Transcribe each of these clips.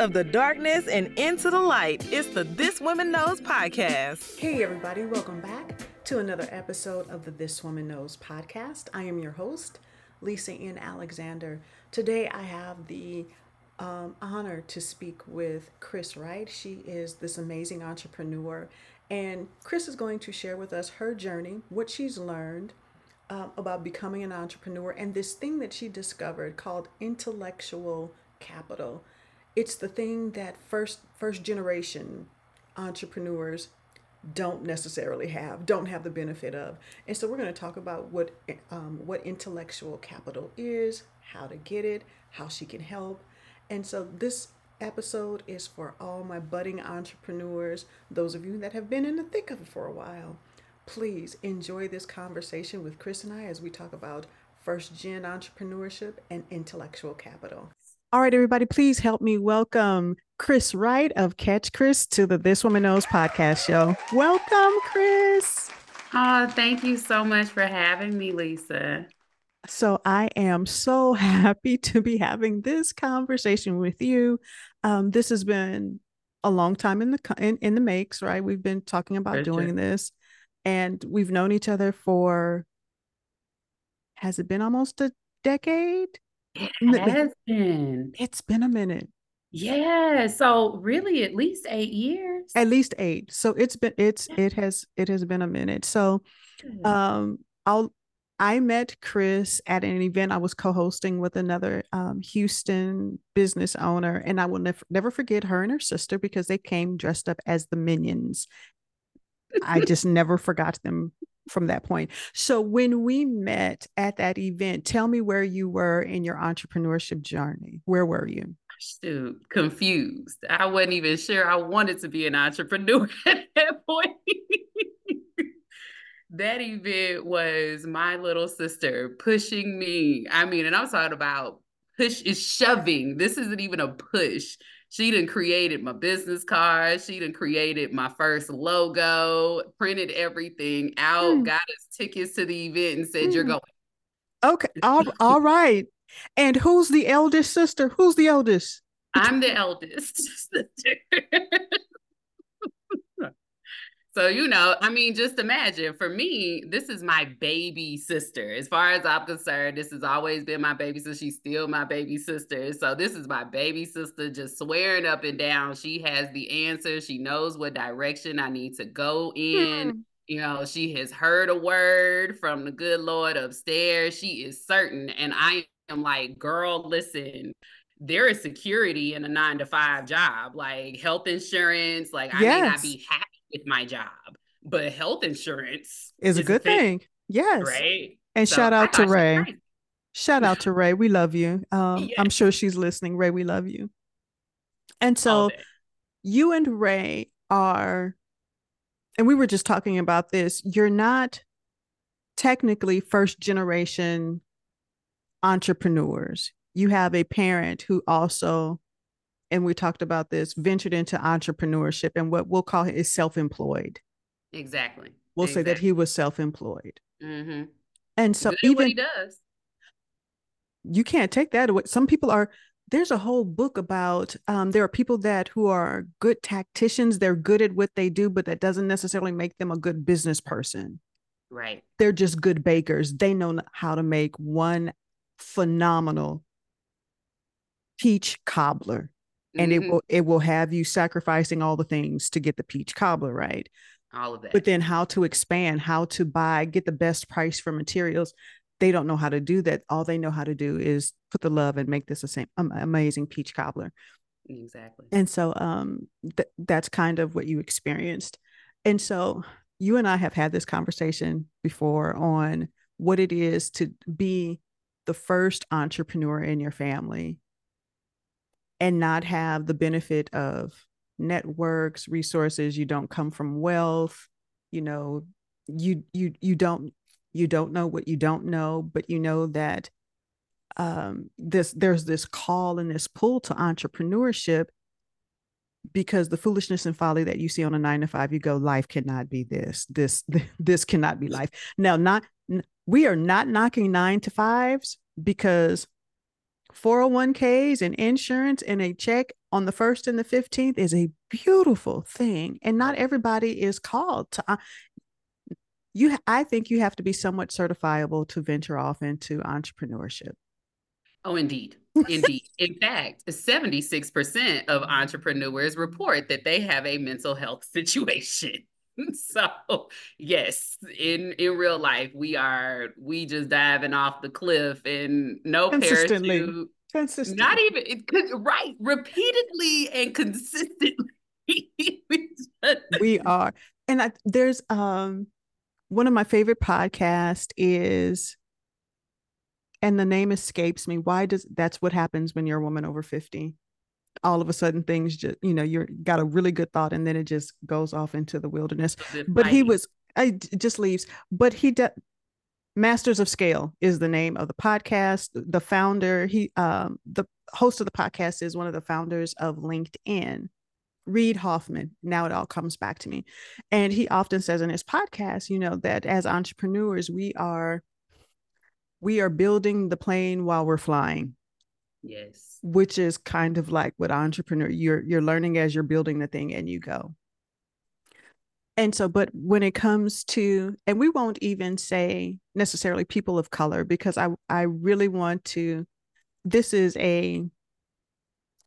of the darkness and into the light. It's the This Woman Knows podcast. Hey, everybody, welcome back to another episode of the This Woman Knows podcast. I am your host, Lisa N. Alexander. Today, I have the um, honor to speak with Cris Wright. She is this amazing entrepreneur, and Cris is going to share with us her journey, what she's learned, um, about becoming an entrepreneur and this thing that she discovered called intellectual capital. It's the thing that first first generation entrepreneurs don't necessarily have, don't have the benefit of. And so we're going to talk about what um, what intellectual capital is, how to get it, how she can help. And so this episode is for all my budding entrepreneurs, those of you that have been in the thick of it for a while. Please enjoy this conversation with Cris and I as we talk about first gen entrepreneurship and intellectual capital. All right, everybody, please help me welcome Cris Wright of CatchCris to the This Woman Knows podcast show. Welcome, Cris. Oh, thank you so much for having me, Lisa. So I am so happy to be having this conversation with you. Um, this has been a long time in the in, in the makes, right? We've been talking about For doing this, and we've known each other for has it been almost a decade? It has been. It's been a minute. Yeah. So really at least eight years. At least eight. So it's been it's it has it has been a minute. So um I'll I met Cris at an event I was co-hosting with another um, Houston business owner, and I will never never forget her and her sister because they came dressed up as the minions. I just never forgot them from that point. So when we met at that event, tell me where you were in your entrepreneurship journey. Where were you? Shoot, confused. I wasn't even sure I wanted to be an entrepreneur at that point. that event was my little sister pushing me. I mean, and I'm talking about push is shoving. This isn't even a push she done created my business card. She done created my first logo, printed everything out, mm. got us tickets to the event, and said, mm. You're hmm. going. Okay. All, all right. And who's the eldest sister? Who's the eldest? I'm the eldest sister. So, you know, I mean, just imagine for me, this is my baby sister. As far as I'm concerned, this has always been my baby sister. She's still my baby sister. So, this is my baby sister just swearing up and down. She has the answer. She knows what direction I need to go in. Hmm. You know, she has heard a word from the good Lord upstairs. She is certain. And I am like, girl, listen, there is security in a nine to five job, like health insurance. Like, I yes. may not be happy with my job, but health insurance is, is a good a thing. thing. Yes. Right. And so shout out to Ray. Shout out to Ray. We love you. Um, yes. I'm sure she's listening. Ray, we love you. And so you and Ray are, and we were just talking about this, you're not technically first generation entrepreneurs. You have a parent who also and we talked about this, ventured into entrepreneurship and what we'll call is self-employed. Exactly. We'll exactly. say that he was self-employed. Mm-hmm. And so even he does. You can't take that away. Some people are there's a whole book about um, there are people that who are good tacticians they're good at what they do but that doesn't necessarily make them a good business person right they're just good bakers they know how to make one phenomenal peach cobbler and mm-hmm. it will it will have you sacrificing all the things to get the peach cobbler right? All of that but then how to expand how to buy get the best price for materials they don't know how to do that. All they know how to do is put the love and make this a same amazing peach cobbler. Exactly. And so um th- that's kind of what you experienced. And so you and i have had this conversation before on what it is to be the first entrepreneur in your family and not have the benefit of networks resources you don't come from wealth you know you you you don't you don't know what you don't know but you know that um this there's this call and this pull to entrepreneurship because the foolishness and folly that you see on a 9 to 5 you go life cannot be this this this cannot be life. Now not we are not knocking 9 to 5s because 401ks and insurance and a check on the 1st and the 15th is a beautiful thing. And not everybody is called to. Uh, you, I think you have to be somewhat certifiable to venture off into entrepreneurship. Oh, indeed. Indeed. In fact, 76% of entrepreneurs report that they have a mental health situation. so yes in in real life we are we just diving off the cliff and no parachute. Consistently. not even it, could right repeatedly and consistently. We are. And I, there's um one of my favorite podcasts is and the name escapes me why does that's what happens when you're a woman over 50 all of a sudden things just you know you're got a really good thought and then it just goes off into the wilderness. But he was i just leaves. But he did masters of scale is the name of the podcast. The founder he um the host of the podcast is one of the founders of linkedin Reid Hoffman. Now it all comes back to me. And he often says in his podcast you know that as entrepreneurs we are we are building the plane while we're flying Yes. Which is kind of like what entrepreneur you're you're learning as you're building the thing and you go. And so but when it comes to and we won't even say necessarily people of color because I I really want to this is a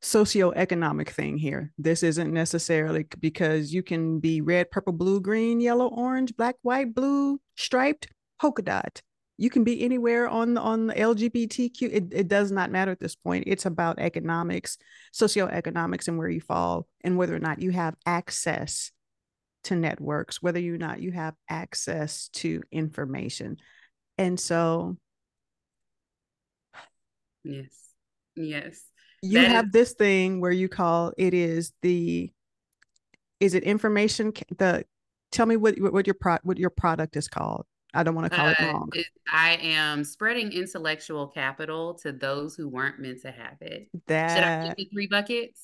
socioeconomic thing here. This isn't necessarily because you can be red, purple, blue, green, yellow, orange, black, white, blue, striped, polka dot you can be anywhere on on the lgbtq it, it does not matter at this point. It's about economics socioeconomics and where you fall and whether or not you have access to networks whether or not you have access to information. And so yes. Yes. You that have is- this thing where you call it is the is it information the tell me what what your pro what your product is called I don't want to call uh, it wrong. I am spreading intellectual capital to those who weren't meant to have it. That should I give you three buckets?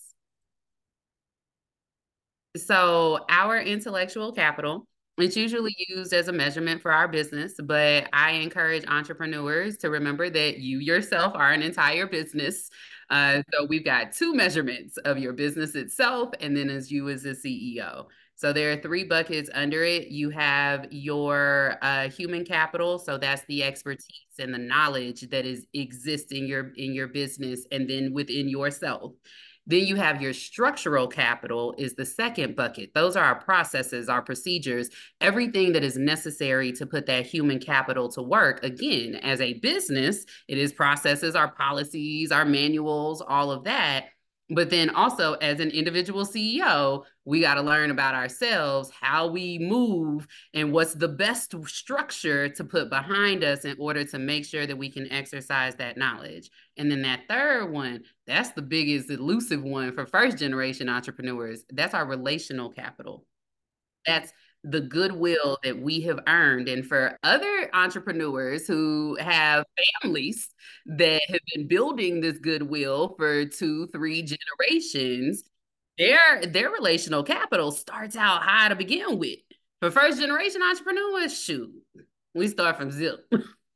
So our intellectual capital, it's usually used as a measurement for our business, but I encourage entrepreneurs to remember that you yourself are an entire business. Uh, so we've got two measurements of your business itself, and then as you as a CEO. So there are three buckets under it. You have your uh, human capital, so that's the expertise and the knowledge that is existing your in your business, and then within yourself. Then you have your structural capital is the second bucket. Those are our processes, our procedures, everything that is necessary to put that human capital to work. Again, as a business, it is processes, our policies, our manuals, all of that. But then also, as an individual CEO, we got to learn about ourselves, how we move, and what's the best structure to put behind us in order to make sure that we can exercise that knowledge. And then that third one, that's the biggest elusive one for first generation entrepreneurs. That's our relational capital. That's the goodwill that we have earned. And for other entrepreneurs who have families that have been building this goodwill for two, three generations, their their relational capital starts out high to begin with. For first generation entrepreneurs, shoot, we start from zip.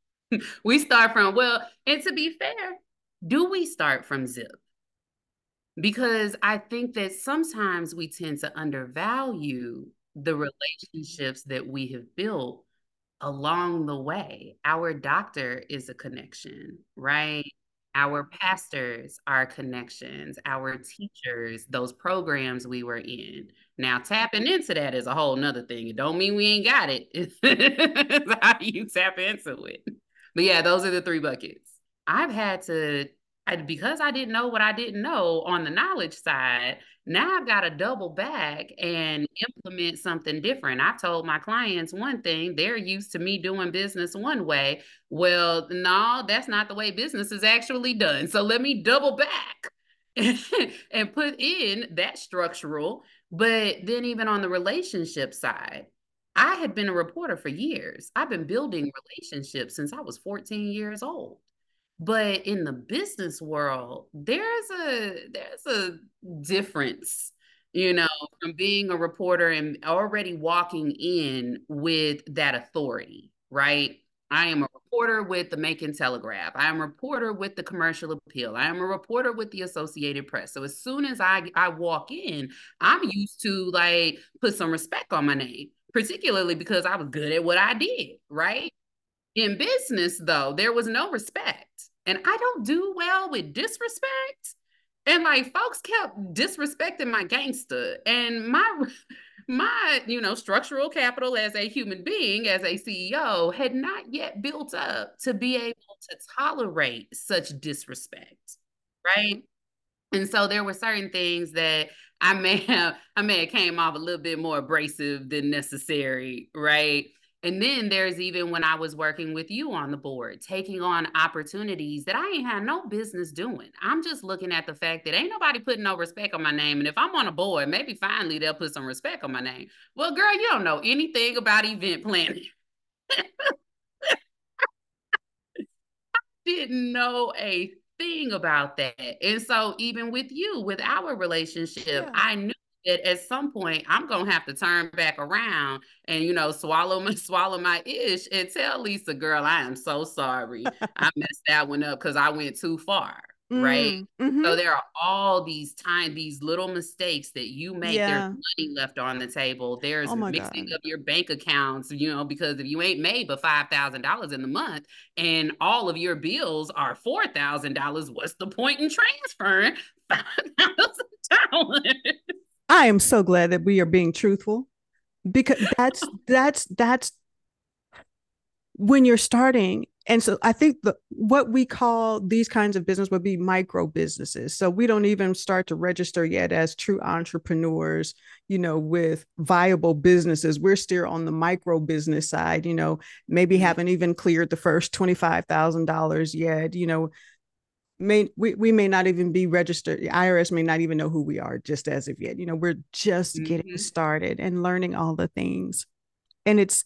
we start from well, and to be fair, do we start from zip? Because I think that sometimes we tend to undervalue the relationships that we have built along the way. Our doctor is a connection, right? Our pastors our connections, our teachers, those programs we were in. Now tapping into that is a whole nother thing. It don't mean we ain't got it. it's how you tap into it. But yeah, those are the three buckets. I've had to I, because I didn't know what I didn't know on the knowledge side, now I've got to double back and implement something different. I've told my clients one thing, they're used to me doing business one way. Well, no, that's not the way business is actually done. So let me double back and put in that structural. But then, even on the relationship side, I had been a reporter for years. I've been building relationships since I was 14 years old. But in the business world, there's a there's a difference, you know, from being a reporter and already walking in with that authority, right? I am a reporter with the Macon Telegraph. I am a reporter with the Commercial Appeal. I am a reporter with the Associated Press. So as soon as I I walk in, I'm used to like put some respect on my name, particularly because I was good at what I did, right? In business though, there was no respect. And I don't do well with disrespect. And like folks kept disrespecting my gangster and my my you know structural capital as a human being as a ceo had not yet built up to be able to tolerate such disrespect right? Mm-hmm. And so there were certain things that i may have i may have came off a little bit more abrasive than necessary right and then there's even when I was working with you on the board, taking on opportunities that I ain't had no business doing. I'm just looking at the fact that ain't nobody putting no respect on my name. And if I'm on a board, maybe finally they'll put some respect on my name. Well, girl, you don't know anything about event planning. I didn't know a thing about that. And so even with you, with our relationship, yeah. I knew that at some point I'm gonna have to turn back around and you know swallow my swallow my ish and tell Lisa, girl, I am so sorry. I messed that one up because I went too far. Right. Mm-hmm. So there are all these time, these little mistakes that you make. Yeah. There's money left on the table. There's oh mixing God. of your bank accounts, you know, because if you ain't made but five thousand dollars in the month and all of your bills are four thousand dollars, what's the point in transferring five thousand dollars? I am so glad that we are being truthful because that's that's that's when you're starting. And so i think the what we call these kinds of business would be micro businesses. So we don't even start to register yet as true entrepreneurs you know with viable businesses. We're still on the micro business side you know maybe mm-hmm. haven't even cleared the first $25000 yet you know may we, we may not even be registered the irs may not even know who we are just as of yet you know we're just mm-hmm. getting started and learning all the things. And it's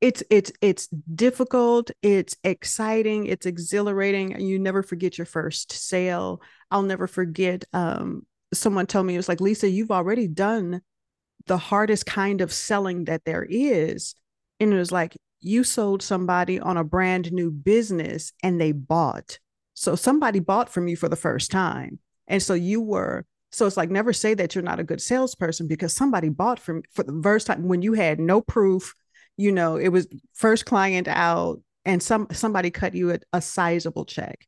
it's it's it's difficult it's exciting it's exhilarating you never forget your first sale. I'll never forget um someone told me it was like lisa you've already done the hardest kind of selling that there is. And it was like you sold somebody on a brand new business and they bought. So somebody bought from you for the first time. And so you were, so it's like never say that you're not a good salesperson because somebody bought from for the first time when you had no proof, you know, it was first client out and some somebody cut you a, a sizable check.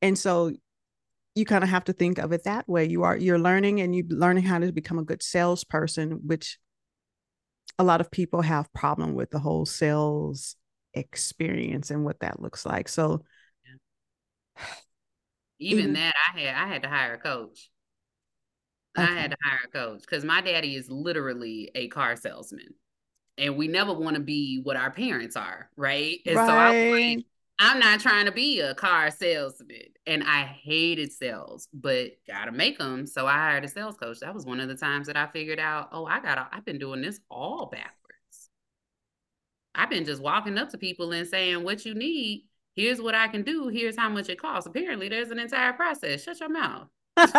And so you kind of have to think of it that way. You are you're learning and you're learning how to become a good salesperson, which a lot of people have problem with the whole sales experience and what that looks like. So even, even that I had I had to hire a coach. Okay. I had to hire a coach because my daddy is literally a car salesman. And we never want to be what our parents are, right? And right. so I I'm not trying to be a car salesman. And I hated sales, but gotta make them. So I hired a sales coach. That was one of the times that I figured out, oh, I gotta, I've been doing this all backwards. I've been just walking up to people and saying, what you need, here's what I can do, here's how much it costs. Apparently, there's an entire process. Shut your mouth. there's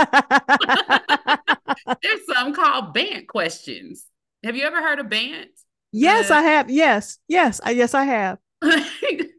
something called BANT questions. Have you ever heard of BANT? Yes, uh, I have. Yes, yes, I, yes, I have.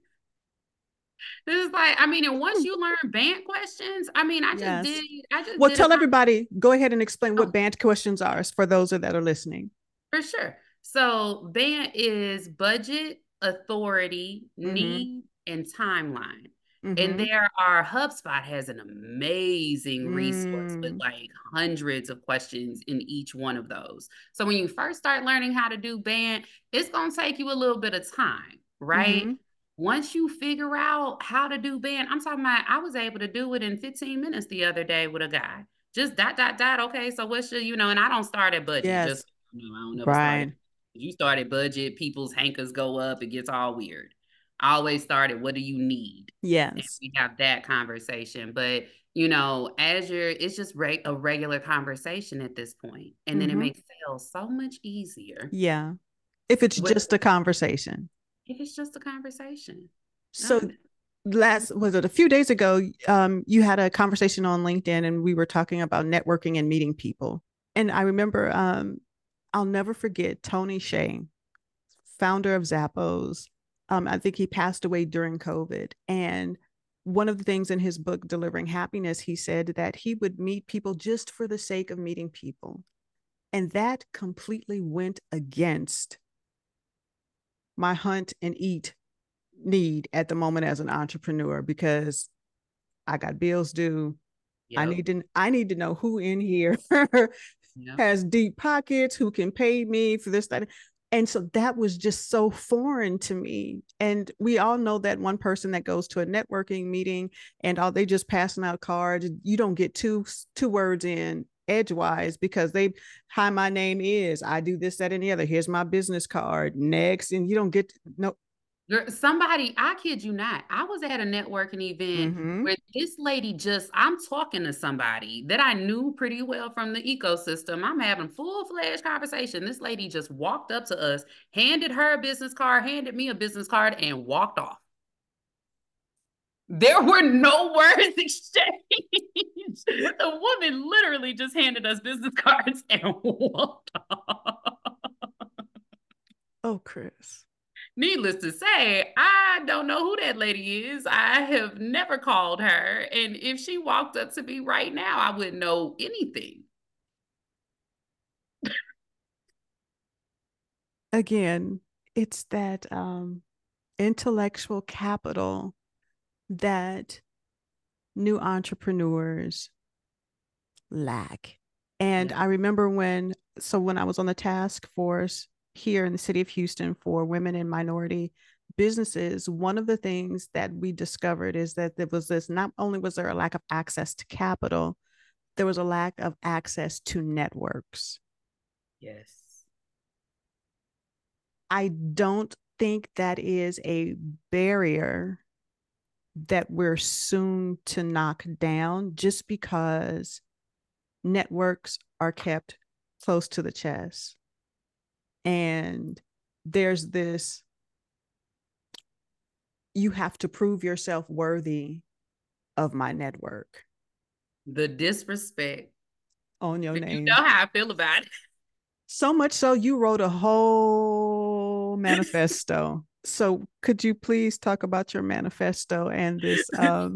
This is like, I mean, and once hmm. you learn BANT questions, I mean, I just yes. did. I just well, tell everybody. Go ahead and explain what oh. BANT questions are for those that are listening. For sure. So BANT is budget, authority, mm-hmm. need, and timeline. Mm-hmm. And there are HubSpot has an amazing resource mm. with like hundreds of questions in each one of those. So when you first start learning how to do BANT, it's gonna take you a little bit of time, right? Mm-hmm once you figure out how to do BANT, I'm talking about I was able to do it in 15 minutes the other day with a guy. Just dot dot dot. Okay, so what should you know? And I don't start at budget. Yes. Just you know, I don't know. Right. You start at budget, people's hankers go up. It gets all weird. I always start at what do you need? Yes. And we have that conversation. But you know, as you're, it's just re- a regular conversation at this point, and mm-hmm. then it mm-hmm. makes sales so much easier. Yeah, if it's just a conversation if it's just a conversation. So no. last was it a few days ago, um, you had a conversation on LinkedIn and we were talking about networking and meeting people. And I remember um, I'll never forget Tony Hsieh, founder of Zappos. Um, I think he passed away during COVID. And one of the things in his book, Delivering Happiness, he said that he would meet people just for the sake of meeting people. And that completely went against my hunt and eat need at the moment as an entrepreneur because I got bills due. Yep. I need to I need to know who in here yep. has deep pockets, who can pay me for this, that. And so that was just so foreign to me. And we all know that one person that goes to a networking meeting and all they just passing out cards, you don't get two two words in edgewise because they hi my name is i do this that and the other. Here's my business card. Next and you don't get no. Somebody i kid you not i was at a networking event mm-hmm. where this lady just i'm talking to somebody that i knew pretty well from the ecosystem. I'm having full-fledged conversation. This lady just walked up to us handed her a business card handed me a business card and walked off there were no words exchanged. the woman literally just handed us business cards and walked off. Oh, Cris. Needless to say, I don't know who that lady is. I have never called her. And if she walked up to me right now, I wouldn't know anything. Again, it's that um, intellectual capital that new entrepreneurs lack. And yeah. I remember when, so when I was on the task force here in the city of Houston for women and minority businesses, one of the things that we discovered is that there was this not only was there a lack of access to capital, there was a lack of access to networks. Yes. I don't think that is a barrier that we're soon to knock down just because networks are kept close to the chest. And there's this you have to prove yourself worthy of my network. The disrespect on your name. You know how I feel about it. So much so you wrote a whole manifesto so could you please talk about your manifesto and this um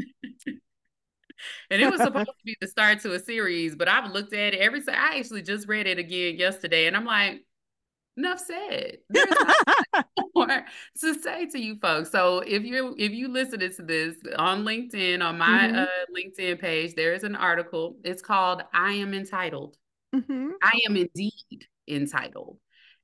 and it was supposed to be the start to a series but i've looked at it every time i actually just read it again yesterday and i'm like enough said. There's more to say to you folks. So if you if you listening to this on linkedin on my mm-hmm. uh, linkedin page there is an article. It's called i am entitled. Mm-hmm. i am indeed entitled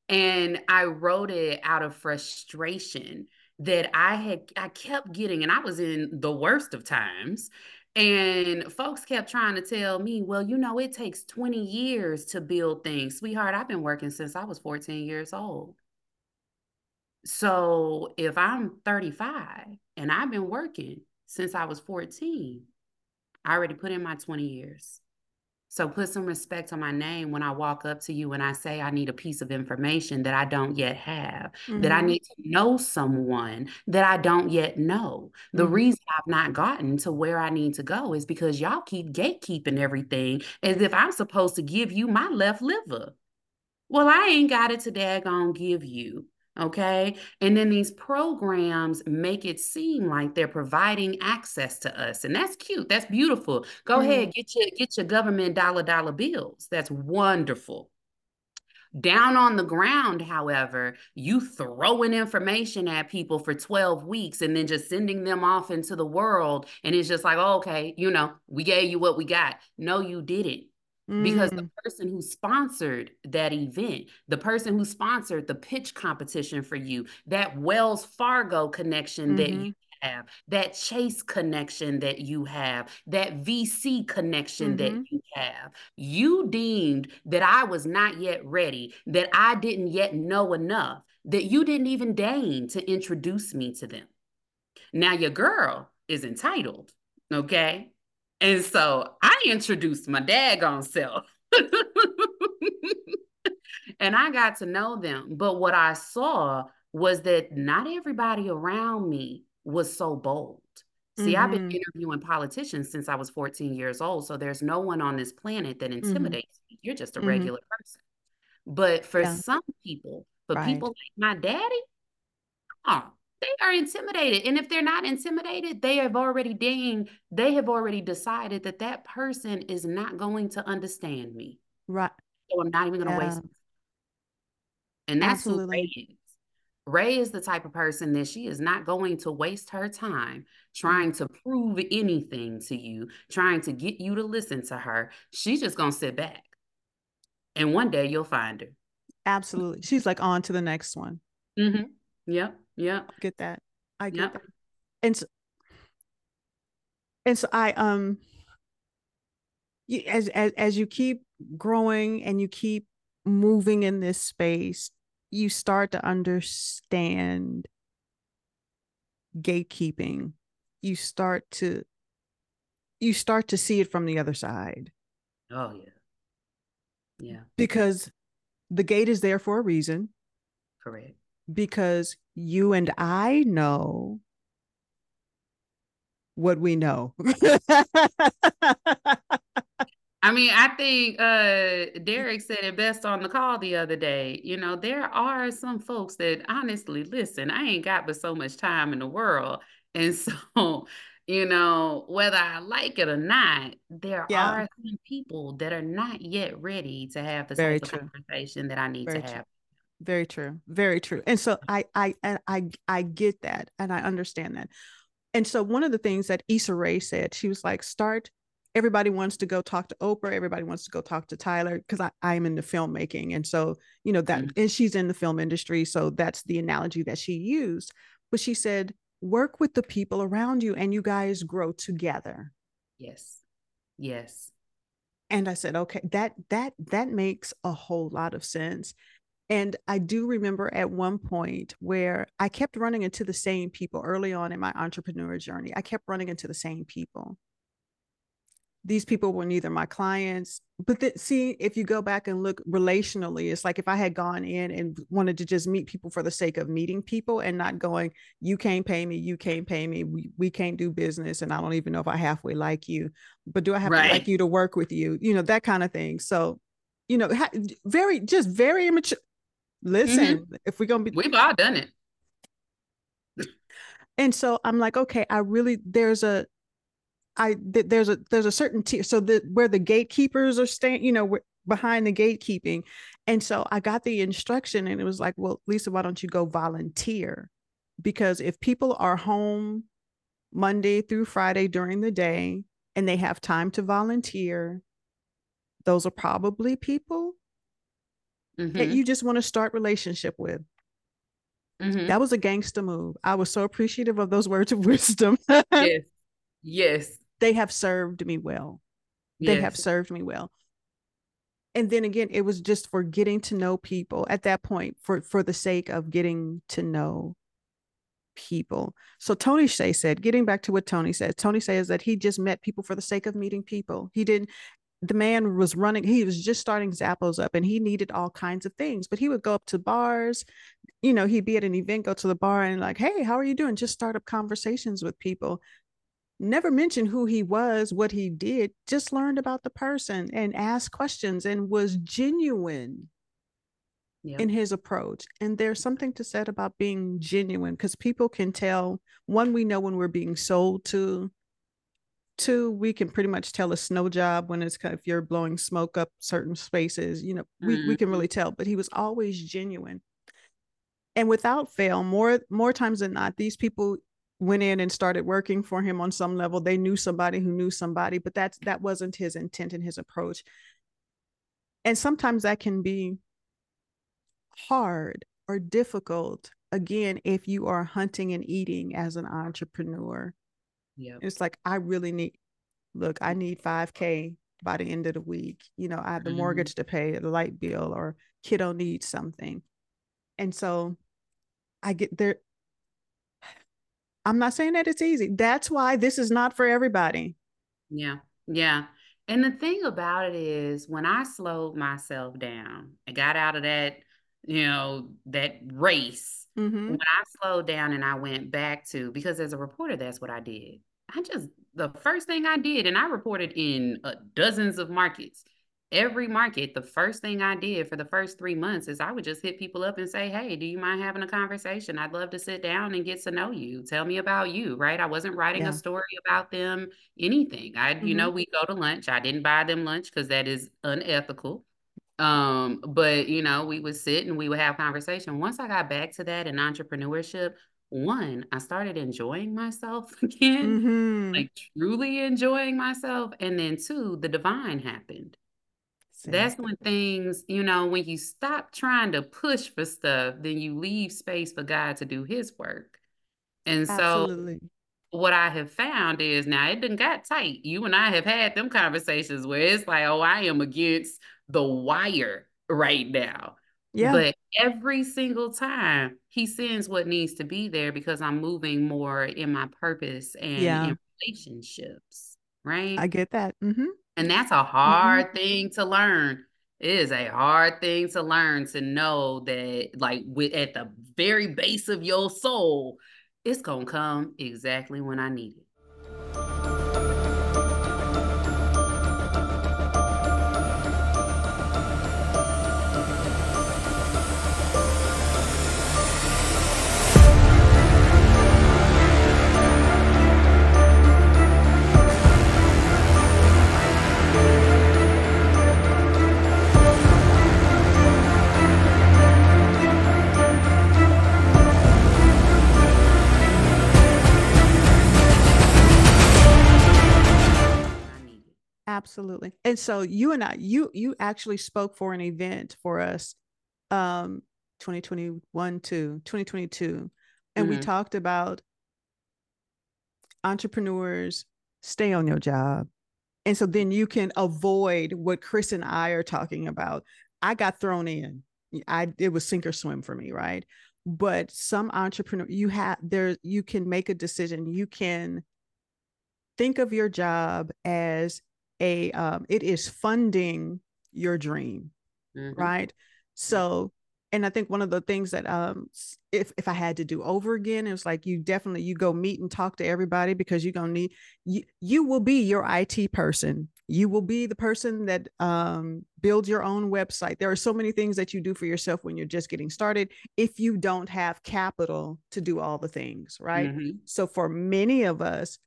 and I wrote it out of frustration that I had I kept getting and I was in the worst of times and folks kept trying to tell me, well, you know, it takes 20 years to build things. Sweetheart, I've been working since I was 14 years old. So if I'm 35 and I've been working since I was 14, I already put in my 20 years. So put some respect on my name when I walk up to you and I say I need a piece of information that I don't yet have, mm-hmm. that I mm-hmm. need to know someone that I don't yet know. The mm-hmm. reason I've not gotten to where I need to go is because y'all keep gatekeeping everything as if I'm supposed to give you my left liver. Well, I ain't got it to daggone give you. Okay. And then these programs make it seem like they're providing access to us. And that's cute. That's beautiful. Go mm-hmm. ahead, get your get your government dollar dollar bills. That's wonderful. Down on the ground, however, you throwing information at people for 12 weeks and then just sending them off into the world. And it's just like, oh, okay, you know, we gave you what we got. No, you didn't because the mm. person who sponsored that event, the person who sponsored the pitch competition for you, that Wells Fargo connection mm-hmm. that you have, that Chase connection that you have, that VC connection mm-hmm. that you have, you deemed that I was not yet ready, that I didn't yet know enough, that you didn't even deign to introduce me to them. Now, your girl is entitled, okay? And so I introduced my daggone self. and I got to know them. But what I saw was that not everybody around me was so bold. See, mm-hmm. I've been mm-hmm. interviewing politicians since I was 14 years old. So there's no one on this planet that mm-hmm. intimidates mm-hmm. me. You're just a mm-hmm. regular person. But for yeah. some people, for Right. people like my daddy, oh, they are intimidated. And if they're not intimidated, they have already deemed, they have already decided that that person is not going to understand me. Right. So I'm not even going to Yeah. waste. And that's who Ray is. Ray is the type of person that she is not going to waste her time trying to prove anything to you, trying to get you to listen to her. She's just going to sit back. And one day you'll find her. Absolutely. She's like on to the next one. Mm-hmm. Yep. Yep. I get that. I get Yep. that. And so, and so I um you, as as as you keep growing and you keep moving in this space, you start to understand gatekeeping. You start to you start to see it from the other side Oh, yeah. Yeah. because the gate is there for a reason Correct. Because you and I know what we know. I mean, I think uh Derek said it best on the call the other day. You know, there are some folks that honestly listen, I ain't got but so much time in the world. And so, you know, whether I like it or not, there Yeah. are some people that are not yet ready to have the Very type of conversation that I need Very to true. Very true. Very true. And so I I and I I get that and I understand that. And so one of the things that Issa Rae said, she was like, start everybody wants to go talk to Oprah, everybody wants to go talk to Tyler because I I'm into filmmaking. And so, you know, that Mhm. and she's in the film industry. So that's the analogy that she used. But she said, work with the people around you and you guys grow together. Yes. Yes. and i said okay that that that makes a whole lot of sense and i do remember at one point where i kept running into the same people early on in my entrepreneur journey. I kept running into the same people. These people were neither my clients but the, see if you go back and look relationally it's like if i had gone in and wanted to just meet people for the sake of meeting people and not going you can't pay me you can't pay me we, we can't do business and i don't even know if i halfway like you but do i have to like you to work with you? You know that kind of thing. So you know very just very immature Mm-hmm. listen if we're gonna be We've all done it. and so i'm like okay i really there's a i th- there's a there's a certain tier. So the where the gatekeepers are staying you know behind the gatekeeping. And so i got the instruction and it was like well lisa why don't you go volunteer? Because if people are home monday through friday during the day and they have time to volunteer those are probably people that Mhm. you just want to start relationship with Mhm. that was a gangster move i was so appreciative of those words of wisdom Yes. Yes. they have served me well. They have served me well. And then again, it was just for getting to know people at that point, for for the sake of getting to know people. So Tony Hsieh said, getting back to what Tony said, Tony says that he just met people for the sake of meeting people. He didn't the man was running, he was just starting his Zappos up and he needed all kinds of things, but he would go up to bars, you know, he'd be at an event, go to the bar and like, hey, how are you doing? Just start up conversations with people never mentioned who he was, what he did, just learned about the person and asked questions and was genuine Yep. in his approach. And there's something to said about being genuine because people can tell one, we know when we're being sold to. Two, we can pretty much tell a snow job when it's kind of, if you're blowing smoke up certain spaces, you know, we, we can really mm-hmm. tell, but he was always genuine. And without fail, more more times than not, these people went in and started working for him on some level. They knew somebody who knew somebody, but that's that wasn't his intent and his approach. And sometimes that can be hard or difficult again if you are hunting and eating as an entrepreneur. Yep. It's like I really need look, I need 5k by the end of the week. You know, I have the Mhm. mortgage to pay, the light bill or kiddo needs something. And so I get there I'm not saying that it's easy. That's why this is not for everybody. Yeah, yeah. And the thing about it is, when I slowed myself down, I got out of that, you know, that race. Mhm. When I slowed down and I went back to, because as a reporter, that's what I did. I just, the first thing I did, and I reported in uh, dozens of markets, every market, the first thing I did for the first three months is I would just hit people up and say, Hey, do you mind having a conversation? I'd love to sit down and get to know you. Tell me about you, right? I wasn't writing yeah. a story about them, anything. I, mm-hmm. you know, we go to lunch. I didn't buy them lunch because that is unethical. Um, but you know, we would sit and we would have conversation. Once I got back to that in entrepreneurship, one, I started enjoying myself again, mm-hmm. like truly enjoying myself. And then two, the divine happened. Same. That's when things, you know, when you stop trying to push for stuff, then you leave space for God to do his work. And Absolutely. so what I have found is now it didn't got tight. You and I have had them conversations where it's like, oh, I am against the wire right now. Yeah. But every single time he sends what needs to be there because I'm moving more in my purpose and yeah. in relationships. Right. I get that. Mm-hmm. And that's a hard mm-hmm. thing to learn. It is a hard thing to learn to know that, like, with at the very base of your soul, it's gonna come exactly when I need it. Absolutely. And so you and I, you you actually spoke for an event for us um 2021 to 2022 and mm-hmm. we talked about entrepreneurs stay on your job. And so then you can avoid what Cris and I are talking about. I got thrown in. I it was sink or swim for me, right? But some entrepreneur you have there you can make a decision. You can think of your job as a um, it is funding your dream mm-hmm. right so and i think one of the things that um if if i had to do over again it was like you definitely you go meet and talk to everybody because you're gonna need you you will be your it person you will be the person that um builds your own website there are so many things that you do for yourself when you're just getting started if you don't have capital to do all the things right mm-hmm. so for many of us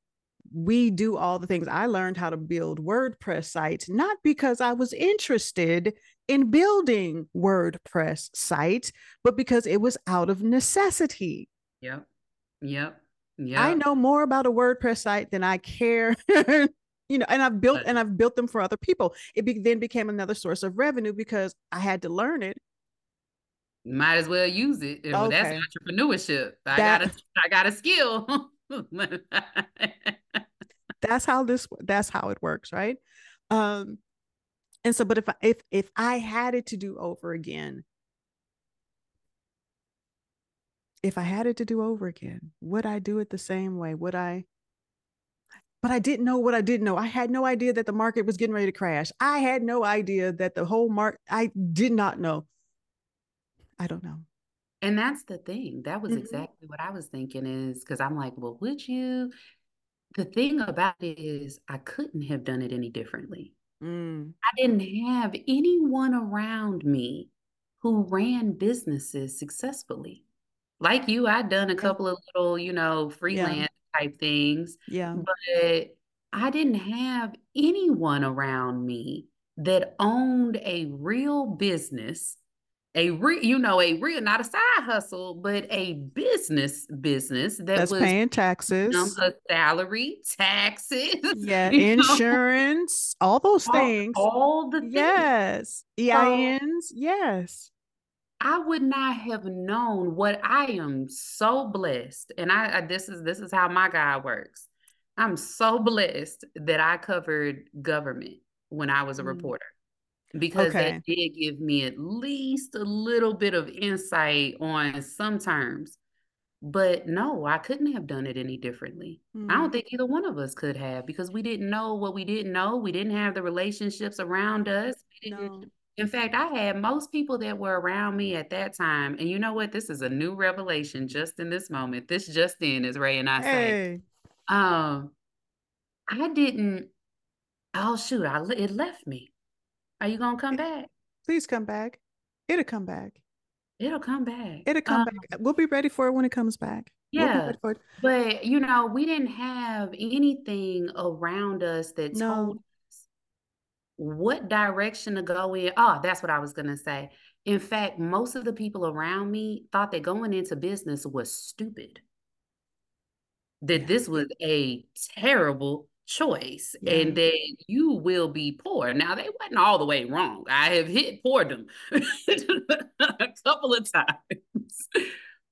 we do all the things. I learned how to build WordPress sites, not because I was interested in building WordPress sites, but because it was out of necessity. Yep. Yep. Yeah. I know more about a WordPress site than I care. you know, and I've built and I've built them for other people. It be, then became another source of revenue because I had to learn it. Might as well use it. Okay. Well, that's entrepreneurship. I got a I got a skill. that's how this that's how it works right um and so but if I, if if i had it to do over again if i had it to do over again would i do it the same way would i but I didn't know what I didn't know. I had no idea that the market was getting ready to crash. I had no idea that the whole market, I did not know. I don't know. And that's the thing. That was mm-hmm. exactly what I was thinking is because I'm like, well, would you? The thing about it is, I couldn't have done it any differently. Mm. I didn't have anyone around me who ran businesses successfully. Like you, I'd done a couple of little, you know, freelance yeah. type things. Yeah. But I didn't have anyone around me that owned a real business a real, you know, a real, not a side hustle, but a business business that That's was paying taxes, a salary, taxes, yeah, insurance, know? all those things, all, all the things. yes, EINs, so, yes. I would not have known what I am so blessed, and I, I this is this is how my God works. I'm so blessed that I covered government when I was a mm. reporter because okay. that did give me at least a little bit of insight on some terms. But no, I couldn't have done it any differently. Mm. I don't mm. think either one of us could have because we didn't know what we didn't know. We didn't have the relationships around us. No. In fact, I had most people that were around me at that time. And you know what? This is a new revelation just in this moment. This just in, as Ray and I say. Um, I didn't, oh shoot, I it left me. Are you gonna come back? Please come back. It'll come back. It'll come back. It'll come Um, back. We'll be ready for it when it comes back. We'll Yeah. it. But you know, we didn't have anything around us that No. told us what direction to go in. Oh, that's what I was gonna say. In fact, most of the people around me thought that going into business was stupid. That Yeah. this was a terrible choice Yeah. and that you will be poor. Now they wasn't all the way wrong. I have hit poordom a couple of times.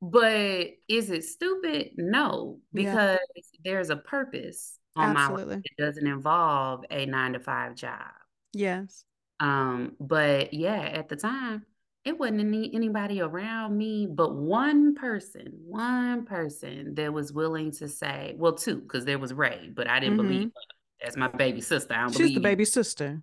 But is it stupid? No, Yeah. because there's a purpose on my life Absolutely. that doesn't involve a nine to five job. Yes. Um, but yeah, at the time, it wasn't any anybody around me but one person, one person that was willing to say, well, two, because there was Ray, but I didn't believe her. That's my baby sister. I don't Mm-hmm. She's the believe baby sister.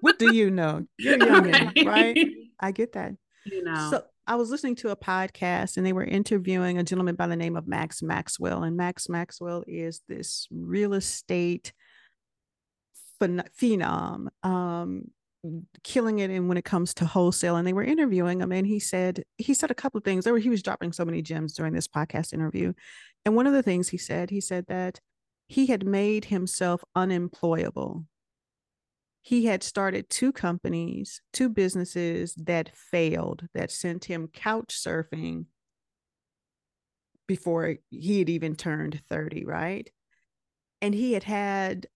What do you know? You're youngin', right? I get that. You know. So I was listening to a podcast and they were interviewing a gentleman by the name of Max Maxwell. And Max Maxwell is this real estate phenom, um, killing it in when it comes to wholesale. And they were interviewing him and he said, he said a couple of things. There were, he was dropping so many gems during this podcast interview. And one of the things he said, he said that he had made himself unemployable he had started two companies, two businesses that failed, that sent him couch surfing before he had even turned 30, right? And he had had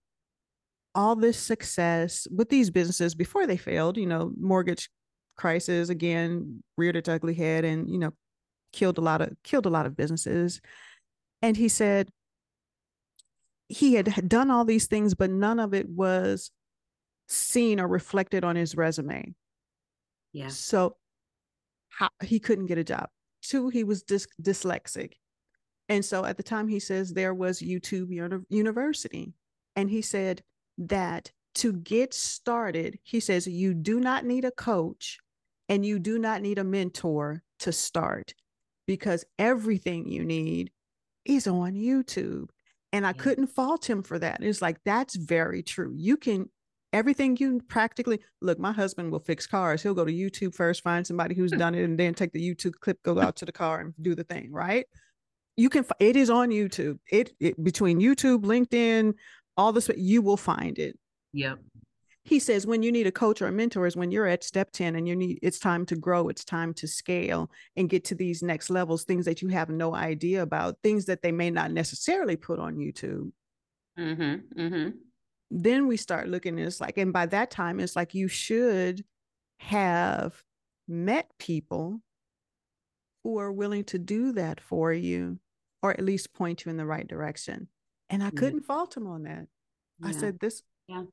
all this success with these businesses before they failed, you know, mortgage crisis again reared its ugly head and, you know, killed a lot of killed a lot of businesses. And he said he had done all these things, but none of it was seen or reflected on his resume. yeah. So how, he couldn't get a job. Two, he was dys- dyslexic. And so at the time, he says there was YouTube uni- University. And he said that to get started, he says you do not need a coach and you do not need a mentor to start because everything you need is on YouTube. And I Yeah. couldn't fault him for that. It's like, that's very true. You can, everything you practically look, my husband will fix cars. He'll go to YouTube first, find somebody who's hmm. done it, and then take the YouTube clip, go out to the car and do the thing, right? You can, it is on YouTube. It, it between YouTube, LinkedIn, all this, you will find it Yep. he says when you need a coach or a mentor is when you're at step 10 and you need it's time to grow it's time to scale and get to these next levels things that you have no idea about things that they may not necessarily put on youtube Mm-hmm. Mm-hmm. then we start looking and it's like and by that time it's like you should have met people who are willing to do that for you or at least point you in the right direction and i couldn't fault him on that i said this Yeah,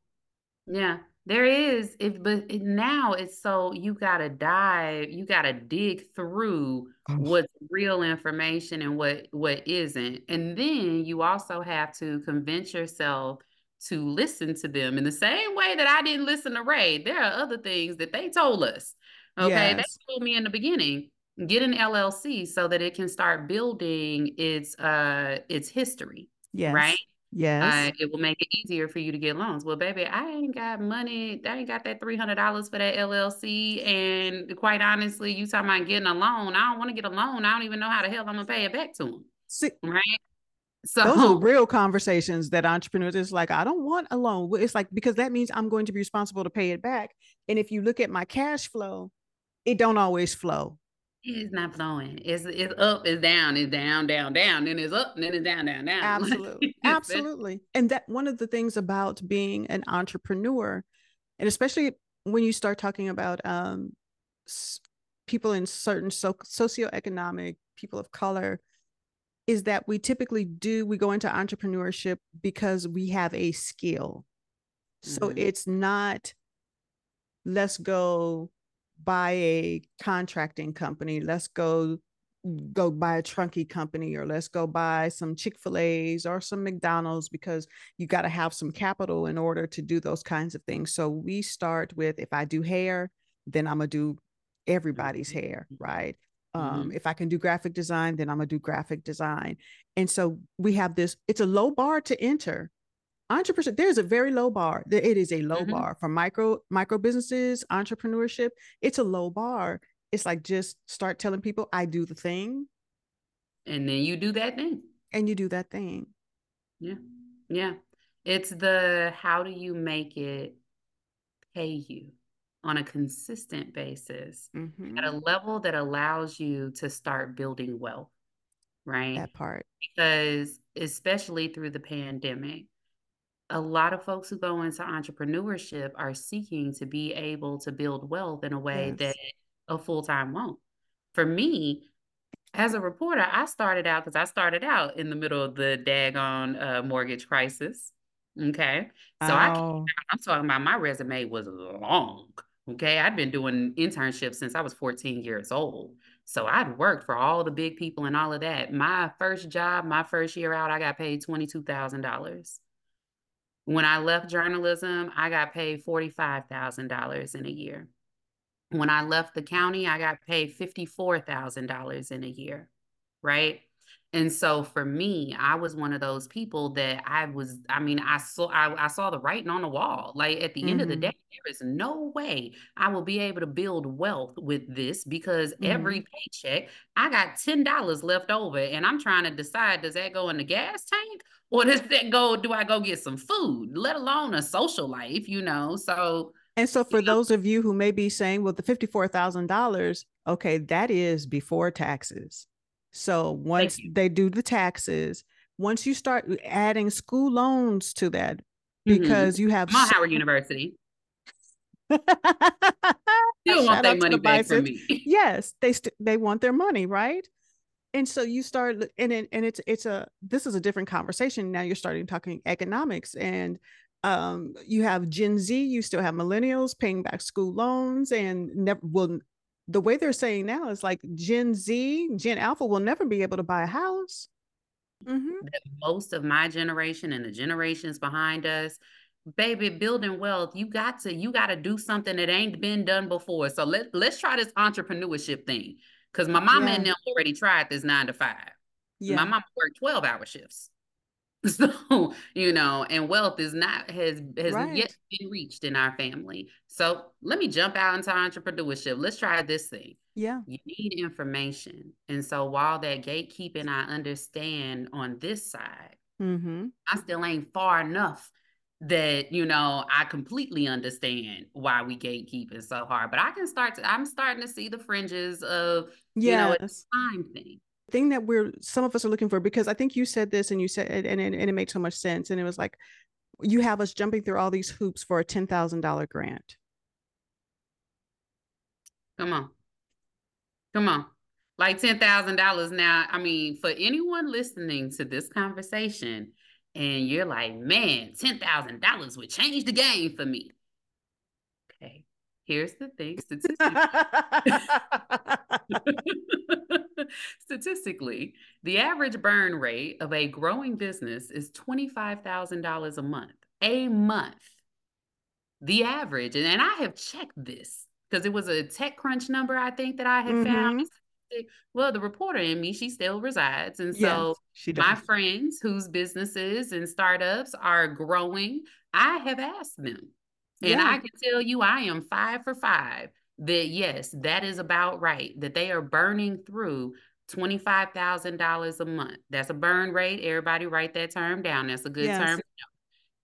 Yeah. there is. If but it, now it's so you gotta dive, you gotta dig through Oh. what's real information and what what isn't, and then you also have to convince yourself to listen to them in the same way that I didn't listen to Ray. There are other things that they told us. Okay, they told me in the beginning, get an LLC so that it can start building its uh its history, yes right? yes Uh, it will make it easier for you to get loans. Well, baby, I ain't got money. I ain't got that three hundred dollars for that LLC. And quite honestly, you talking about getting a loan? I don't want to get a loan. I don't even know how the hell I'm gonna pay it back to them, See, right? So those are real conversations that entrepreneurs is like i don't want a loan it's like because that means i'm going to be responsible to pay it back and if you look at my cash flow it don't always flow it's not flowing. It's it's up, it's down, it's down, down, down, then it's up, and then it's down, down, down. absolutely absolutely and that one of the things about being an entrepreneur and especially when you start talking about um people in certain so- socioeconomic people of color is that we typically do we go into entrepreneurship because we have a skill so Mhm. it's not let's go buy a contracting company. Let's go go buy a trunky company or let's go buy some chick-fil-a's or some mcdonald's because you got to have some capital in order to do those kinds of things. So we start with if i do hair then i'm gonna do everybody's hair right? Um, if i can do graphic design then i'm gonna do graphic design. And so we have this it's a low bar to enter entrepreneurship there's a very low bar it is a low Mhm. bar for micro micro businesses entrepreneurship it's a low bar it's like just start telling people i do the thing And then you do that thing. and you do that thing Yeah. Yeah. It's the how do you make it pay you on a consistent basis Mhm. at a level that allows you to start building wealth, right? that part Because especially through the pandemic, a lot of folks who go into entrepreneurship are seeking to be able to build wealth in a way Yes. that a full-time won't. For me, as a reporter, I started out because I started out in the middle of the daggone uh, mortgage crisis. Okay. So I Oh, I'm talking about my resume was long. Okay. I'd been doing internships since I was 14 years old. So I'd worked for all the big people and all of that. My first job, my first year out, I got paid $22,000. When I left journalism, I got paid $45,000 in a year. When I left the county, I got paid $54,000 in a year, right? And so for me, I was one of those people that I was, I mean, I saw I, I saw the writing on the wall. Like at the end of the day, mm-hmm. there is no way I will be able to build wealth with this because every mm-hmm. paycheck I got $10 left over and I'm trying to decide does that go in the gas tank or does that go, do I go get some food, let alone a social life, you know? So and so for you know- those of you who may be saying, well, the fifty-four thousand dollars, okay, that is before taxes. So once they do the taxes, once you start adding school loans to that, mhm. because you have so- Howard University. Still want their money the back from me. yes they st- they want their money right and so you start and it, and it's it's a this is a different conversation now you're starting talking economics and um you have gen z you still have millennials paying back school loans and never will the way they're saying now is like gen z gen alpha will never be able to buy a house. Mhm. most of my generation and the generations behind us baby building wealth you got to you got to do something that ain't been done before. So let, let's try this entrepreneurship thing because my mama and them already tried this nine to five. My yeah. mama worked 12 hour shifts so you know and wealth is not has has Right. yet been reached in our family so let me jump out into entrepreneurship let's try this thing yeah you need information and so while that gatekeeping i understand on this side mm-hmm. I still ain't far enough that you know I completely understand why we gatekeeping so hard. But I can start to I'm starting to see the fringes of you know yes it's a time thing. Thing that we're some of us are looking for because I think you said this and you said and, and, and it made so much sense and it was like you have us jumping through all these hoops for a ten thousand dollar grant. Come on. Come on. Like ten thousand dollars now. I mean, for anyone listening to this conversation, and you're like, man, ten thousand dollars would change the game for me. Here's the thing. Statistically, statistically, the average burn rate of a growing business is $25,000 a month. A month. The average, and, and I have checked this because it was a TechCrunch number, I think, that I had found. Mm-hmm. Well, the reporter in me, she still resides. And so yes, my friends whose businesses and startups are growing, I have asked them. And Yeah. I can tell you, I am five for five that yes, that is about right, that they are burning through $25,000 a month. That's a burn rate. Everybody write that term down. That's a good Yes. term.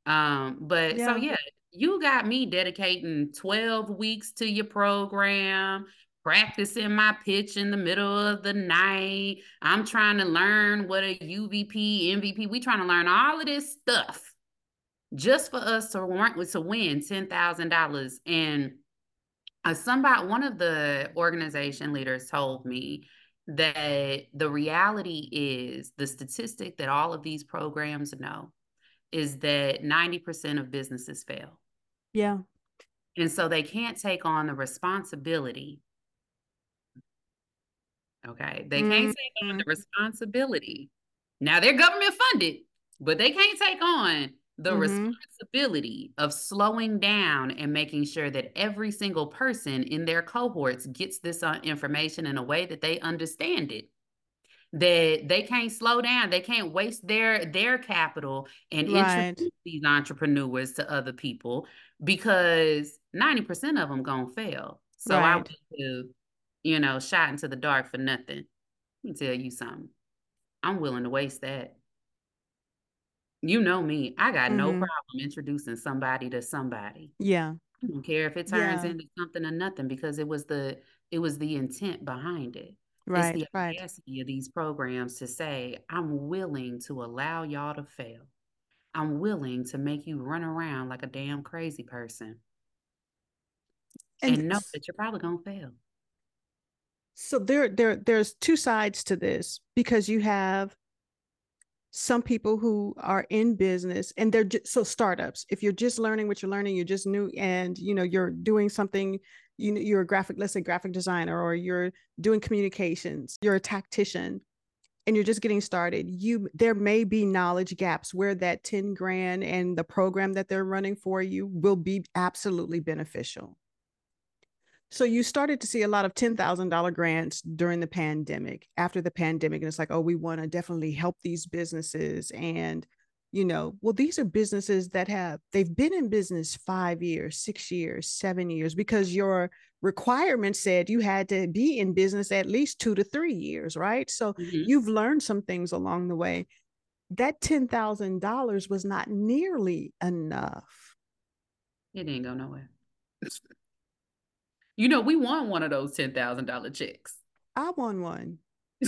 Um, but so Yeah. yeah, you got me dedicating 12 weeks to your program, practicing my pitch in the middle of the night. I'm trying to learn what a UVP, MVP, we trying to learn all of this stuff just for us to warrant to win ten thousand dollars. And uh, somebody, one of the organization leaders told me that the reality is the statistic that all of these programs know is that ninety percent of businesses fail, Yeah. and so they can't take on the responsibility. Okay, they can't take on the responsibility. Now they're government funded, but they can't take on the Mhm. responsibility of slowing down and making sure that every single person in their cohorts gets this uh, information in a way that they understand it. that they can't slow down. They can't waste their their capital and Right. introduce these entrepreneurs to other people because 90% of them gonna fail. So I Right. went to, you know, shot into the dark for nothing. Let me tell you something. I'm willing to waste that. You know me. I got no Mhm. problem introducing somebody to somebody. Yeah. I don't care if it turns Yeah. into something or nothing because it was the it was the intent behind it. Right. It's the Right. audacity of these programs to say, I'm willing to allow y'all to fail. I'm willing to make you run around like a damn crazy person and, And know that you're probably gonna fail. so there there there's two sides to this because you have some people who are in business and they're just so startups if you're just learning what you're learning you're just new and you know you're doing something you know you're a graphic let's say graphic designer or you're doing communications you're a tactician and you're just getting started you there may be knowledge gaps where that 10 grand and the program that they're running for you will be absolutely beneficial so you started to see a lot of $10,000 grants during the pandemic, after the pandemic. And it's like, oh, we want to definitely help these businesses. And, you know, well, these are businesses that have, they've been in business five years, six years, seven years, because your requirement said you had to be in business at least two to three years, right? So Mhm. you've learned some things along the way. That $10,000 was not nearly enough. It ain't go nowhere. you know, we won one of those ten thousand dollar checks. I won one.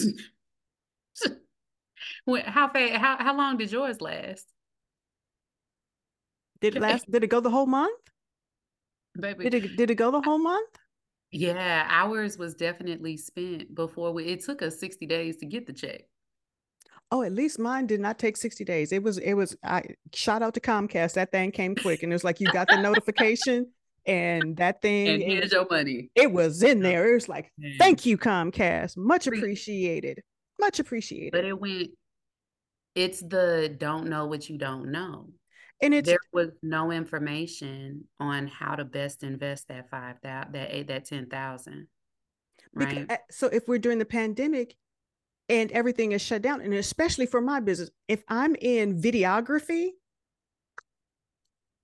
How fast? How how long did yours last, Did it last? Did it go the whole month? baby? Did it did it go the whole month? Yeah, ours was definitely spent before we. It took us sixty days to get the check. Oh, at least mine did not take 60 days. It was it was I shout out to Comcast. That thing came quick and it was like you got the notification and that thing And it, here's your money. it was in there. It was like, Yeah. thank you, Comcast. Much appreciated. Much appreciated. But it went. It's the don't know what you don't know. And it's there was no information on how to best invest that five thousand, that eight, that ten thousand. Right. so if we're during the pandemic and everything is shut down, and especially for my business, if I'm in videography,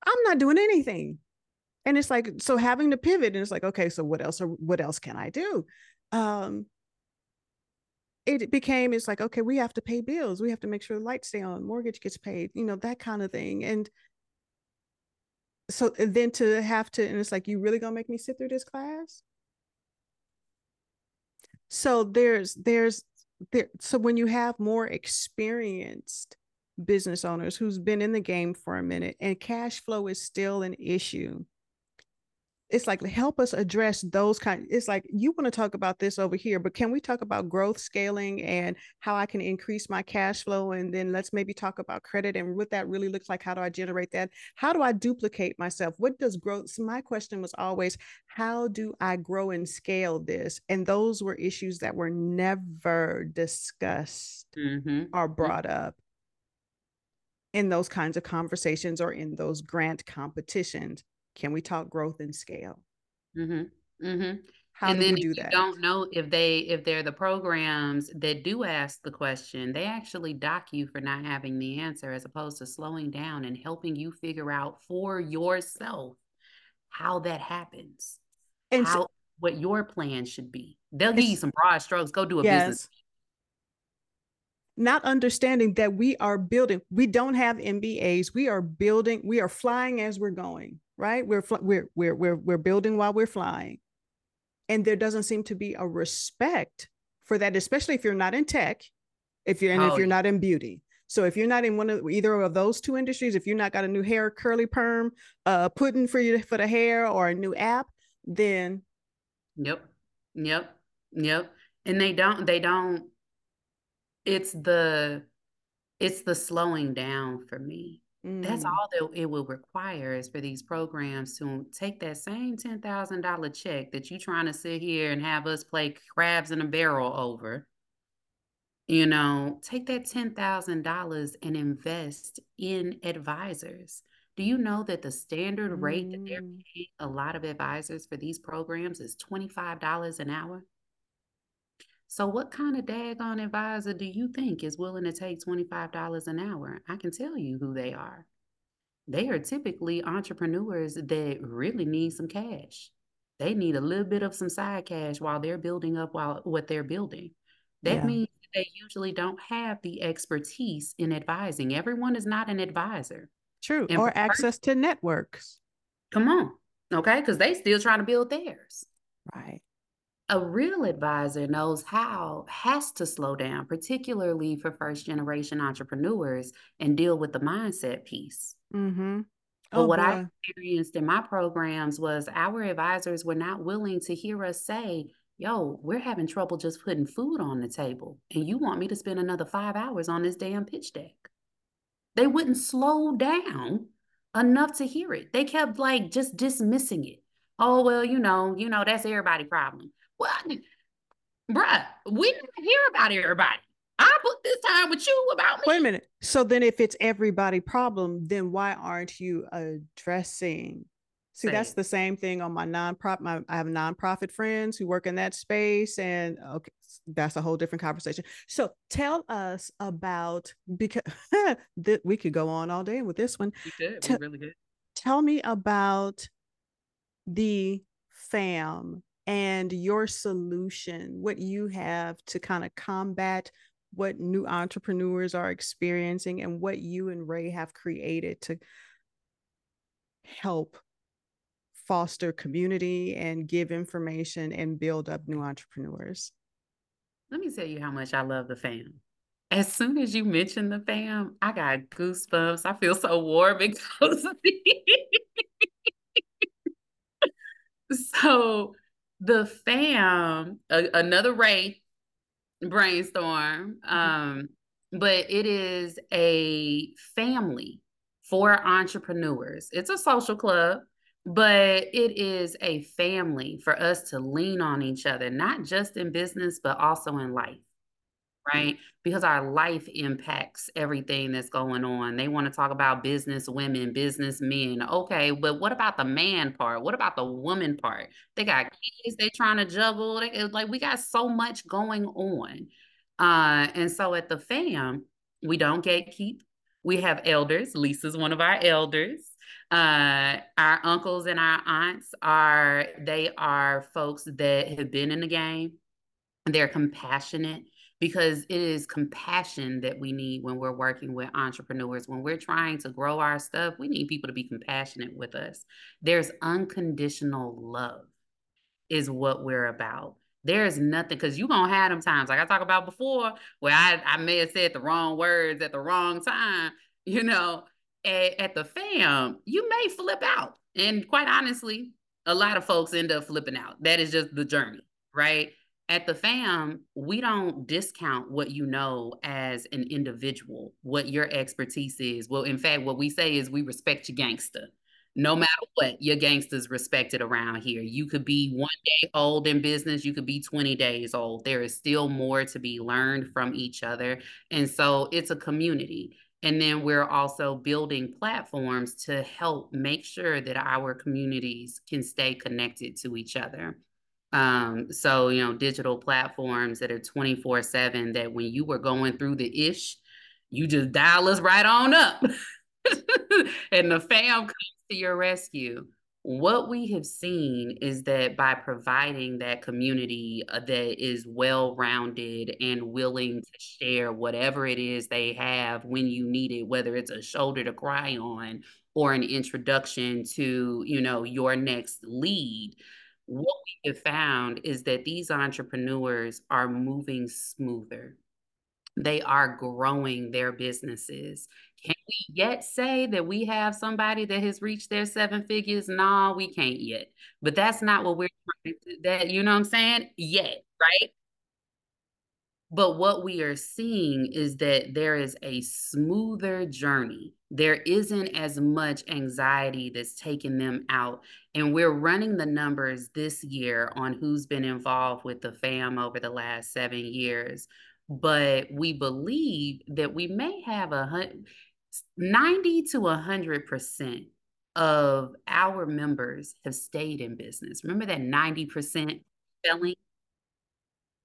I'm not doing anything. And it's like, so having to pivot, and it's like, okay, so what else or what else can I do? Um it became it's like, okay, we have to pay bills, we have to make sure the lights stay on, mortgage gets paid, you know, that kind of thing. And so and then to have to, and it's like, you really gonna make me sit through this class? so there's there's there so when you have more experienced business owners who's been in the game for a minute and cash flow is still an issue it's like help us address those kind it's like you want to talk about this over here but can we talk about growth scaling and how i can increase my cash flow? And then let's maybe talk about credit and what that really looks like. How do i generate that? How do i duplicate myself? What does growth so my question was always how do i grow and scale this? And those were issues that were never discussed Mm-hmm. or brought up in those kinds of conversations or in those grant competitions can we talk growth and scale Mm-hmm. Mm-hmm. how and do then do you that don't know if they if they're the programs that do ask the question, they actually dock you for not having the answer as opposed to slowing down and helping you figure out for yourself how that happens. and so- what your plan should be. They'll give you some broad strokes. Go do a business. not understanding that we are building we don't have mbas we are building we are flying as we're going right we're fl- we're we're we're, we're building while we're flying and there doesn't seem to be a respect for that especially if you're not in tech if you're and Oh, if you're not in beauty so if you're not in one of either of those two industries if you're not got a new hair curly perm uh pudding for you for the hair or a new app then Yep. Yep. Yep. And they don't they don't it's the it's the slowing down for me. That's mm, all that it will require is for these programs to take that same ten thousand dollar check that you're trying to sit here and have us play crabs in a barrel over. You know, take that ten thousand dollars and invest in advisors. Do you know that the standard rate that they're mm. paying a lot of advisors for these programs is twenty five dollars an hour? So, what kind of daggone advisor do you think is willing to take $25 an hour? I can tell you who they are. They are typically entrepreneurs that really need some cash. They need a little bit of some side cash while they're building up while what they're building. That yeah. means they usually don't have the expertise in advising. Everyone is not an advisor. True. And or access to networks. Come on. Okay. Because they still trying to build theirs. Right a real advisor knows how has to slow down particularly for first generation entrepreneurs and deal with the mindset piece. Mm-hmm. but oh, what boy. i experienced in my programs was our advisors were not willing to hear us say yo we're having trouble just putting food on the table and you want me to spend another five hours on this damn pitch deck. They wouldn't slow down enough to hear it. They kept like just dismissing it. Oh well you know you know that's everybody problem well, bruh, we didn't hear about everybody. I put this time with you about me. Wait a minute. So then, if it's everybody problem, then why aren't you addressing? See, same. that's the same thing on my nonprofit. My, I have nonprofit friends who work in that space, and okay, that's a whole different conversation. So, tell us about because that we could go on all day with this one. We could. T- we really good. Tell me about the fam and your solution, what you have to kind of combat what new entrepreneurs are experiencing and what you and Ray have created to help foster community and give information and build up new entrepreneurs. Let me tell you how much I love the fam. As soon as you mentioned the fam, I got goosebumps. I feel so warm of it. so the fam, a, another Ray brainstorm. Mm-hmm. Um, but it is a family for entrepreneurs. It's a social club, but it is a family for us to lean on each other, not just in business, but also in life right? Because our life impacts everything that's going on. They want to talk about business women, business men. Okay, but what about the man part? What about the woman part? They got kids they trying to juggle. They, like we got so much going on. Uh, and so at the fam, we don't gatekeep. We have elders. Lisa's one of our elders. Uh, our uncles and our aunts are they are folks that have been in the game. They're compassionate because it is compassion that we need when we're working with entrepreneurs. When we're trying to grow our stuff, we need people to be compassionate with us. There's unconditional love, is what we're about. There's nothing because you're gonna have them times like I talked about before where I, I may have said the wrong words at the wrong time, you know. At, at the fam, you may flip out. And quite honestly, a lot of folks end up flipping out. That is just the journey, right? At the fam, we don't discount what you know as an individual, what your expertise is. Well, in fact, what we say is we respect your gangster. No matter what, your gangster's respected around here. You could be one day old in business, you could be 20 days old. There is still more to be learned from each other. And so it's a community. And then we're also building platforms to help make sure that our communities can stay connected to each other. Um, so, you know, digital platforms that are 24 7 that when you were going through the ish, you just dial us right on up and the fam comes to your rescue. What we have seen is that by providing that community uh, that is well rounded and willing to share whatever it is they have when you need it, whether it's a shoulder to cry on or an introduction to, you know, your next lead, what we have found is that these entrepreneurs are moving smoother. They are growing their businesses. Can we yet say that we have somebody that has reached their seven figures? No, we can't yet. But that's not what we're trying to, that, you know what I'm saying? Yet, right? But what we are seeing is that there is a smoother journey. There isn't as much anxiety that's taking them out. And we're running the numbers this year on who's been involved with the fam over the last seven years. But we believe that we may have a 90 to 100% of our members have stayed in business. Remember that 90% selling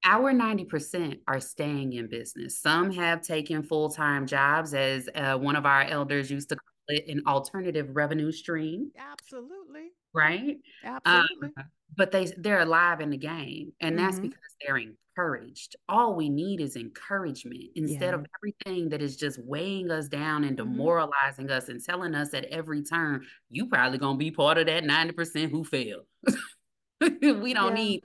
our 90% are staying in business. Some have taken full time jobs, as uh, one of our elders used to call it an alternative revenue stream. Absolutely. Right? Absolutely. Um, but they, they're alive in the game, and that's Mhm. because they're encouraged. All we need is encouragement instead Yeah. of everything that is just weighing us down and Mhm. demoralizing us and telling us at every turn, you probably going to be part of that 90% who failed. we don't Yeah. need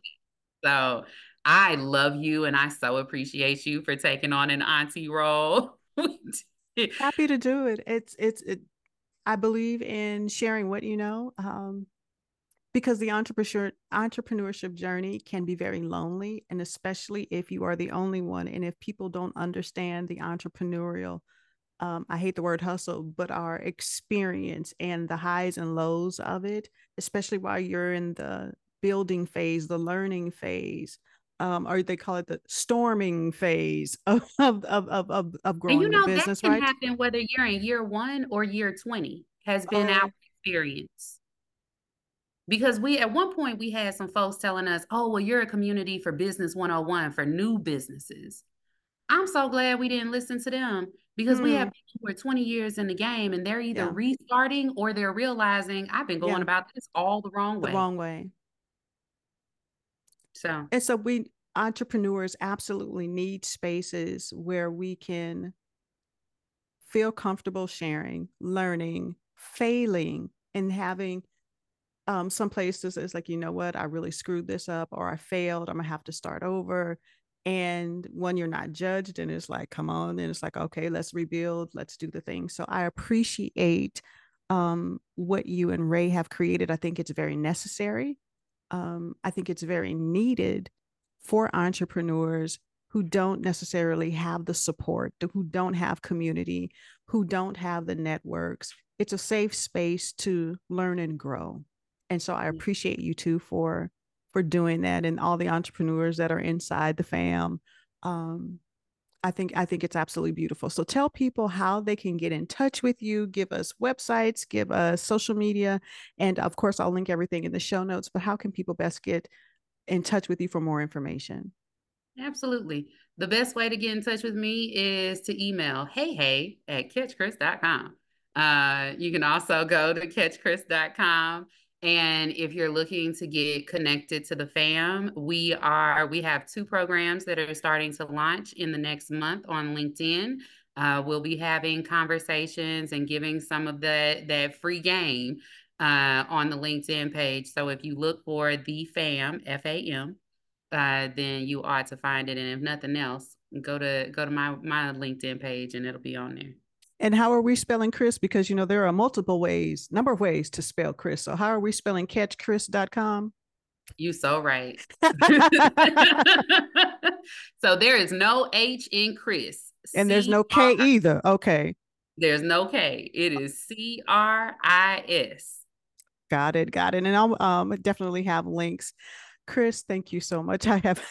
so I love you and I so appreciate you for taking on an auntie role. Happy to do it. It's it's it. I believe in sharing what you know, um, because the entrepreneur entrepreneurship journey can be very lonely, and especially if you are the only one, and if people don't understand the entrepreneurial. Um, I hate the word hustle, but our experience and the highs and lows of it, especially while you're in the building phase, the learning phase, um, or they call it the storming phase of of of of, of, growing and you know the that can right? happen whether you're in year one or year 20 has been Oh. our experience. Because we at one point we had some folks telling us, oh, well, you're a community for business 101 for new businesses. I'm so glad we didn't listen to them because we have people who are 20 years in the game and they're either. Yeah. restarting or they're realizing I've been going Yeah. about this all the wrong the wrong way. So And so we entrepreneurs absolutely need spaces where we can feel comfortable sharing, learning, failing, and having um, some places it's like, you know what, I really screwed this up or I failed, I'm gonna have to start over. And when you're not judged, and it's like, come on, and it's like, okay, let's rebuild, let's do the thing. So I appreciate um, what you and Ray have created. I think it's very necessary. Um, I think it's very needed for entrepreneurs who don't necessarily have the support, who don't have community, who don't have the networks. It's a safe space to learn and grow. And so I appreciate you too for for doing that and all the entrepreneurs that are inside the fam. Um, I think I think it's absolutely beautiful. So tell people how they can get in touch with you, give us websites, give us social media, and of course I'll link everything in the show notes, but how can people best get in touch with you for more information? Absolutely. The best way to get in touch with me is to email hey hey at catchcris.com. Uh, you can also go to catchcris.com. And if you're looking to get connected to the fam, we are we have two programs that are starting to launch in the next month on LinkedIn. Uh, we'll be having conversations and giving some of the that free game uh, on the LinkedIn page. So if you look for the fam, F A M, uh, then you ought to find it. And if nothing else, go to go to my my LinkedIn page and it'll be on there. And how are we spelling Chris? Because you know there are multiple ways, number of ways to spell Chris. So how are we spelling catchcris.com? You so right. so there is no H in Cris. and there's no K either. Okay. There's no K. It is C R I S. Got it. Got it. And I'll um, definitely have links. Cris, thank you so much. I have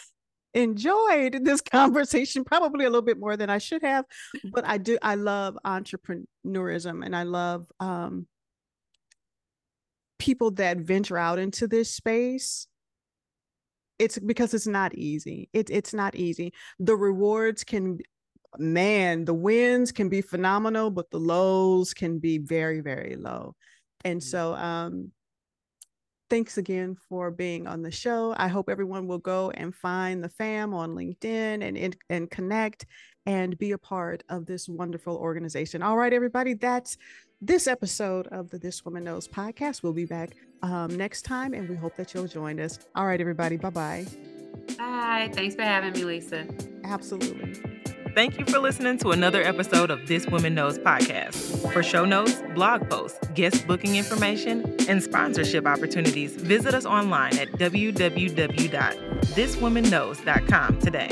enjoyed this conversation probably a little bit more than I should have, but I do. I love entrepreneurism and I love um, people that venture out into this space. It's because it's not easy. It, it's not easy. The rewards can, man, the wins can be phenomenal, but the lows can be very, very low. And Mm. so, um, thanks again for being on the show. I hope everyone will go and find the fam on LinkedIn and, and, and connect and be a part of this wonderful organization. All right, everybody, that's this episode of the This Woman Knows podcast. We'll be back um, next time and we hope that you'll join us. All right, everybody, bye bye. Bye. Thanks for having me, Lisa. Absolutely. Thank you for listening to another episode of This Woman Knows podcast. For show notes, blog posts, guest booking information, and sponsorship opportunities, visit us online at www.thiswomanknows.com today.